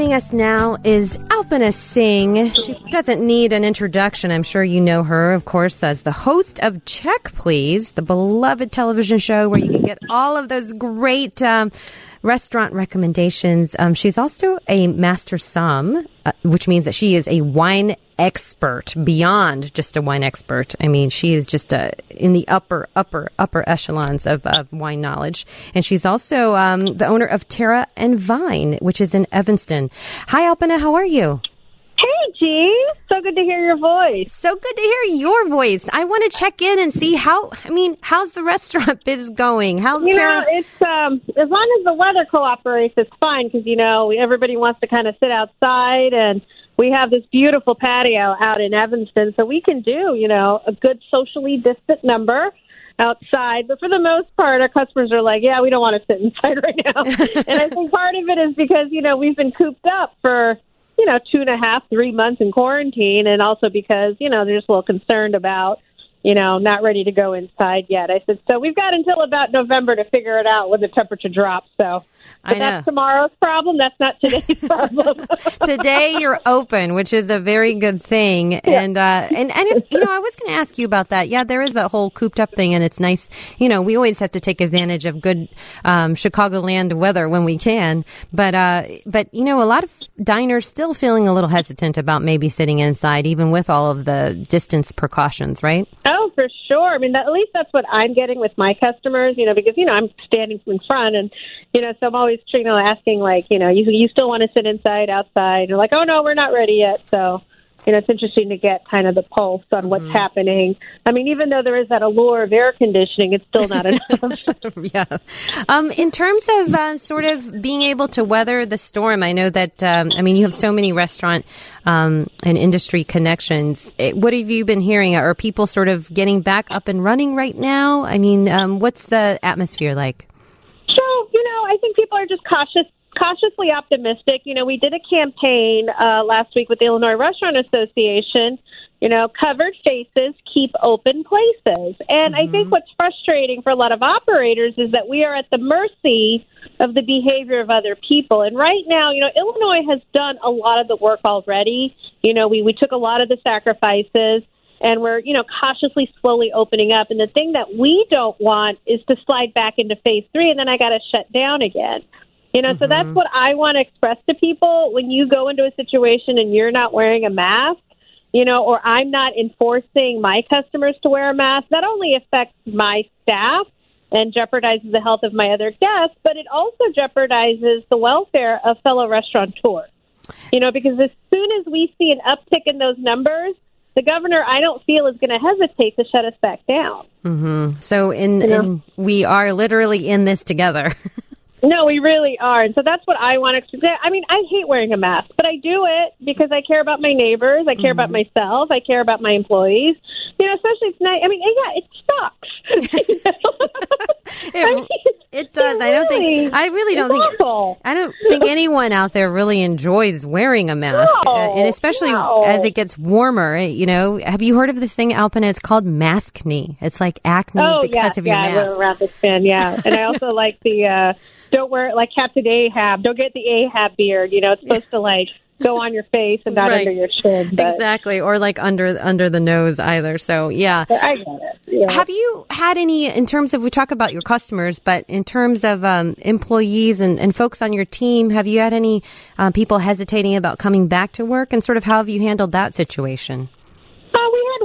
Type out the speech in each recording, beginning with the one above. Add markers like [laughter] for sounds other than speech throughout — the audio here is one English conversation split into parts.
Joining us now is Alpana Singh. She doesn't need an introduction. I'm sure you know her, of course, as the host of Check Please, the beloved television show where you can get all of those great um, restaurant recommendations. Um, she's also a master som, uh, which means that she is a wine expert beyond just a wine expert. I mean, she is just a, in the upper, upper, upper echelons of, of wine knowledge. And she's also um, the owner of Terra and Vine, which is in Evanston. Hi, Alpana. How are you? Ji. So good to hear your voice. So good to hear your voice. I want to check in and see how. I mean, how's the [laughs] restaurant biz going? How's you Terra? know, it's um as long as the weather cooperates, it's fine because you know everybody wants to kind of sit outside, and we have this beautiful patio out in Evanston, so we can do you know a good socially distant number outside. But for the most part, our customers are like, yeah, we don't want to sit inside [laughs] right now. [laughs] and I think part of it is because you know we've been cooped up for you know, two and a half, three months in quarantine, and also because, you know, they're just a little concerned about, you know, not ready to go inside yet. I said, so we've got until about November to figure it out when the temperature drops. So but that's tomorrow's problem. That's not today's [laughs] problem. [laughs] Today you're open, which is a very good thing. And uh, and and it, you know, I was going to ask you about that. Yeah, there is that whole cooped up thing, and it's nice. You know, we always have to take advantage of good um, Chicagoland weather when we can. But uh, but you know, a lot of diners still feeling a little hesitant about maybe sitting inside, even with all of the distance precautions, right? For sure. I mean, at least that's what I'm getting with my customers, you know, because, you know, I'm standing in front and, you know, so I'm always, you know, asking, like, you know, you, you still want to sit inside, outside? And like, oh, no, we're not ready yet. So, you know, it's interesting to get kind of the pulse on what's happening. I mean, even though there is that allure of air conditioning, it's still not [laughs] enough. [laughs] yeah. Um, in terms of uh, sort of being able to weather the storm, I know that, um, I mean, you have so many restaurant um, and industry connections. Eh, What have you been hearing? Are people sort of getting back up and running right now? I mean, um, what's the atmosphere like? So, you know, I think people are just cautious, cautiously optimistic. You know, we did a campaign uh, last week with the Illinois Restaurant Association. You know, covered faces keep open places. And I think what's frustrating for a lot of operators is that we are at the mercy of the behavior of other people. And right now, you know, Illinois has done a lot of the work already. You know, we, we took a lot of the sacrifices and we're you know cautiously slowly opening up and the thing that we don't want is to slide back into phase three and then i got to shut down again you know so that's mm-hmm. what i want to express to people when you go into a situation and you're not wearing a mask you know or i'm not enforcing my customers to wear a mask that only affects my staff and jeopardizes the health of my other guests but it also jeopardizes the welfare of fellow restaurateurs you know, because as soon as we see an uptick in those numbers, the governor, I don't feel, is going to hesitate to shut us back down. Mm-hmm. So, in, Yeah. in we are literally in this together. [laughs] No, we really are. And so that's what I want to say. I mean, I hate wearing a mask, but I do it because I care about my neighbors. I care about mm-hmm. myself. I care about my employees. You know, especially tonight. I mean, yeah, it sucks. [laughs] You [laughs] know? I mean, [laughs] It does. I don't think. I really don't think. awful. I don't think anyone out there really enjoys wearing a mask, No, Uh, and especially no. as it gets warmer. You know, have you heard of this thing, Alpana? It's called maskne. It's like acne Oh because yeah, of your yeah, I mask. went around the spin, yeah. And I also like the uh don't wear it like Captain Ahab. Don't get the Ahab beard. You know, it's supposed to like go on your face and not Right. under your chin. But Exactly, or like under under the nose either. So yeah. I get it. Yeah. Have you had any in terms of we talk about your customers, but in terms of um, employees and, and folks on your team, have you had any uh, people hesitating about coming back to work, and sort of how have you handled that situation?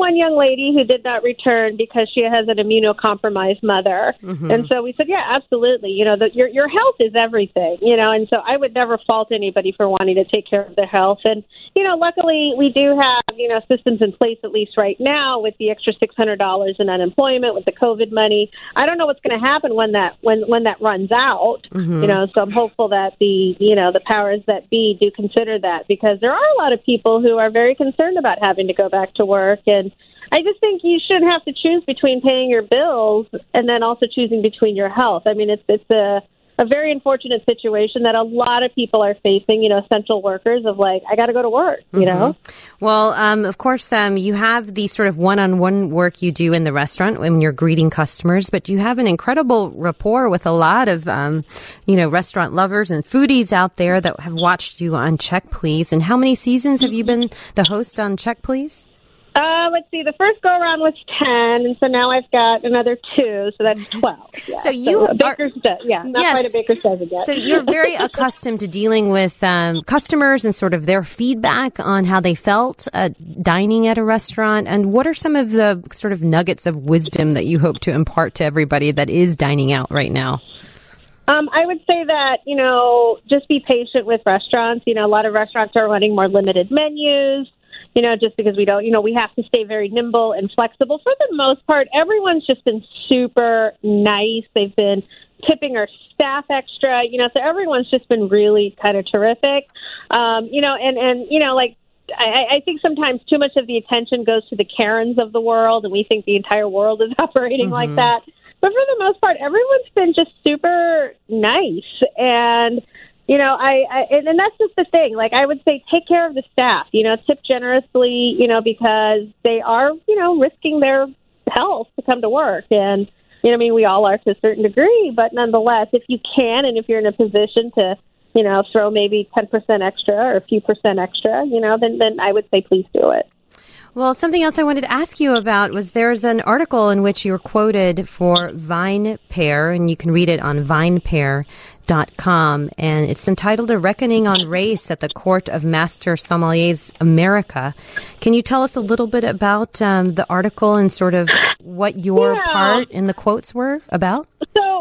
One young lady who did not return because she has an immunocompromised mother, Mm-hmm. and so we said, "Yeah, absolutely. You know, the, your your health is everything. You know, and so I would never fault anybody for wanting to take care of their health. And you know, luckily we do have you know systems in place at least right now with the extra six hundred dollars in unemployment with the COVID money. I don't know what's going to happen when that when when that runs out. You know, so I'm hopeful that the you know the powers that be do consider that because there are a lot of people who are very concerned about having to go back to work and. I just think you shouldn't have to choose between paying your bills and then also choosing between your health. I mean, it's it's a a very unfortunate situation that a lot of people are facing. You know, essential workers of like, I got to go to work. You mm-hmm. know. Well, um, of course, um, you have the sort of one-on-one work you do in the restaurant when you're greeting customers, but you have an incredible rapport with a lot of, um, you know, restaurant lovers and foodies out there that have watched you on Check Please. And how many seasons have you been the host on Check Please? Uh, let's see. The first go around was ten, and so now I've got another two, so that's [laughs] twelve. Yeah. So you so baker's are, dozen, yeah, not yes. quite a baker's dozen yet. So you're very [laughs] accustomed to dealing with um, customers and sort of their feedback on how they felt uh, dining at a restaurant. And what are some of the sort of nuggets of wisdom that you hope to impart to everybody that is dining out right now? Um, I would say that, you know, just be patient with restaurants. You know, a lot of restaurants are running more limited menus you know, just because we don't, you know, we have to stay very nimble and flexible. For the most part, everyone's just been super nice. They've been tipping our staff extra, you know, so everyone's just been really kind of terrific. Um, you know, and, and, you know, like, I, I think sometimes too much of the attention goes to the Karens of the world, and we think the entire world is [laughs] operating mm-hmm. like that. But for the most part, everyone's been just super nice. And, you know, I, I and, that's just the thing. Like I would say, take care of the staff. You know, tip generously. You know, because they are, you know, risking their health to come to work, and you know, I mean, we all are to a certain degree, but nonetheless, if you can, and if you're in a position to, you know, throw maybe ten percent extra or a few percent extra, you know, then then I would say please do it. Well, something else I wanted to ask you about was there's an article in which you were quoted for VinePair, and you can read it on vinepair.com, and it's entitled A Reckoning on Race at the Court of Master Sommeliers America. Can you tell us a little bit about um, the article and sort of what your yeah. part in the quotes were about?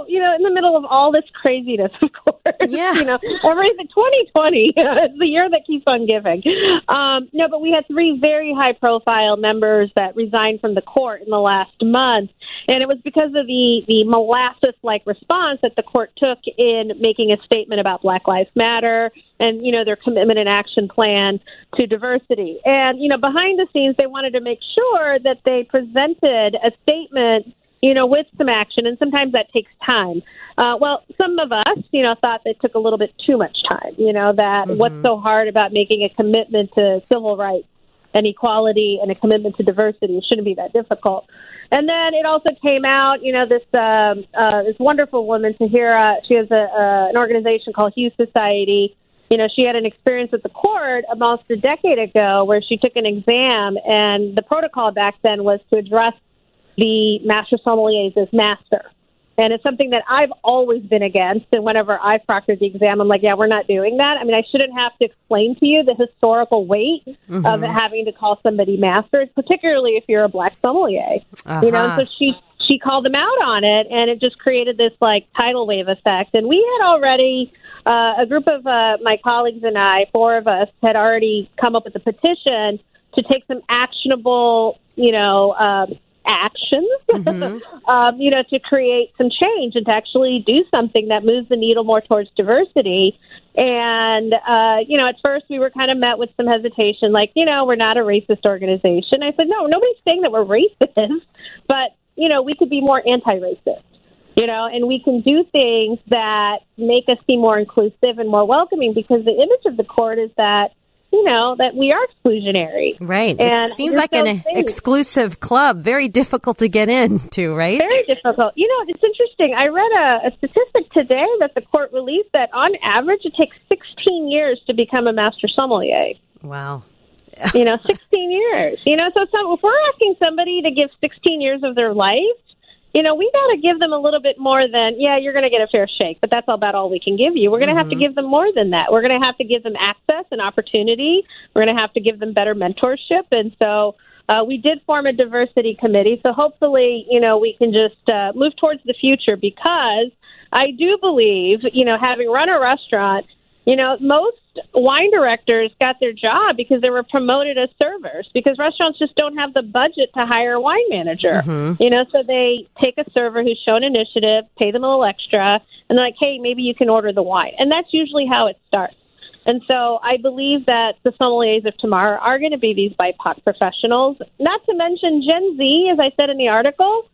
You know, in the middle of all this craziness, [laughs] of course, yeah. you know, everything 2020 is [laughs] the year that keeps on giving. Um, no, but we had three very high profile members that resigned from the court in the last month. And it was because of the, the molasses like response that the court took in making a statement about Black Lives Matter and, you know, their commitment and action plan to diversity. And, you know, behind the scenes, they wanted to make sure that they presented a statement you know, with some action, and sometimes that takes time. Uh, well, some of us, you know, thought that took a little bit too much time. You know, that mm-hmm. what's so hard about making a commitment to civil rights and equality and a commitment to diversity it shouldn't be that difficult. And then it also came out, you know, this um, uh, this wonderful woman, Tahiirah. She has a, uh, an organization called Hue Society. You know, she had an experience at the court almost a decade ago where she took an exam, and the protocol back then was to address the master sommeliers as master. And it's something that I've always been against. And whenever I've proctored the exam, I'm like, yeah, we're not doing that. I mean, I shouldn't have to explain to you the historical weight mm-hmm. of having to call somebody master, particularly if you're a black sommelier. Uh-huh. You know, so she she called them out on it, and it just created this like tidal wave effect. And we had already uh, a group of uh, my colleagues and I, four of us, had already come up with a petition to take some actionable, you know. Um, actions, mm-hmm. [laughs] um, you know, to create some change and to actually do something that moves the needle more towards diversity. And, uh, you know, at first we were kind of met with some hesitation, like, you know, we're not a racist organization. I said, no, nobody's saying that we're racist, [laughs] but, you know, we could be more anti racist you know, and we can do things that make us be more inclusive and more welcoming because the image of the court is that you know, that we are exclusionary. Right. And it seems like an things. exclusive club, very difficult to get into, right? Very difficult. You know, it's interesting. I read a, a statistic today that the court released that on average it takes 16 years to become a master sommelier. Wow. you know, 16 years. You know, so some, if we're asking somebody to give 16 years of their life, you know, we got to give them a little bit more than, yeah, you're going to get a fair shake, but that's about all we can give you. We're going to mm-hmm. have to give them more than that. We're going to have to give them access and opportunity. We're going to have to give them better mentorship. And so uh, we did form a diversity committee. So hopefully, you know, we can just uh, move towards the future because I do believe, you know, having run a restaurant, you know, most wine directors got their job because they were promoted as servers because restaurants just don't have the budget to hire a wine manager. Mm-hmm. You know, so they take a server who's shown initiative, pay them a little extra, and they're like, hey, maybe you can order the wine. And that's usually how it starts. And so I believe that the sommeliers of tomorrow are going to be these BIPOC professionals, not to mention Gen Z, as I said in the article.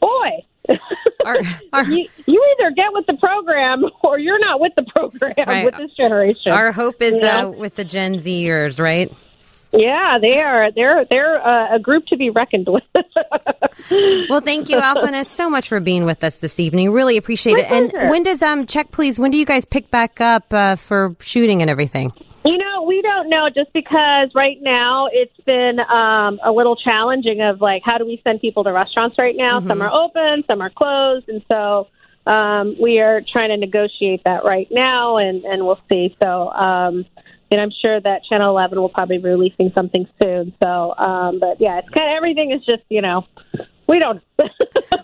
Boy, [laughs] Our, our, you, you either get with the program or you're not with the program Right. with this generation. our hope is Yeah. uh, with the Gen Zers, right? yeah, they are. They're they're uh, a group to be reckoned with. [laughs] Well, thank you, Alpana, so much for being with us this evening. Really appreciate My it. And when does um check please? When do you guys pick back up uh, for shooting and everything? You know, we don't know just because right now it's been um, a little challenging of like how do we send people to restaurants right now? Some are open, some are closed, and so um, we are trying to negotiate that right now, and and we'll see. So. Um, and I'm sure that Channel 11 will probably be releasing something soon. So, um, but yeah, it's kind of everything is just you know, we don't. [laughs]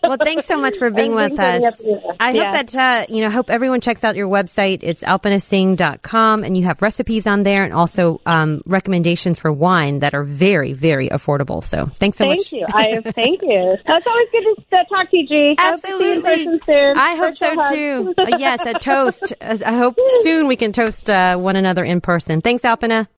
Well, thanks so much for being with us. getting up in the air. I Yeah. hope that uh, you know. Hope everyone checks out your website. It's alpanasingh.com, and you have recipes on there, and also um, recommendations for wine that are very, very affordable. So, thanks so Thank much. Thank you. I [laughs] thank you. That's always good to talk to you, Ji. I hope to you soon. I hope so hug. too. [laughs] Uh, yes, a toast. Uh, I hope soon we can toast uh, one another in person. Thanks, Alpana.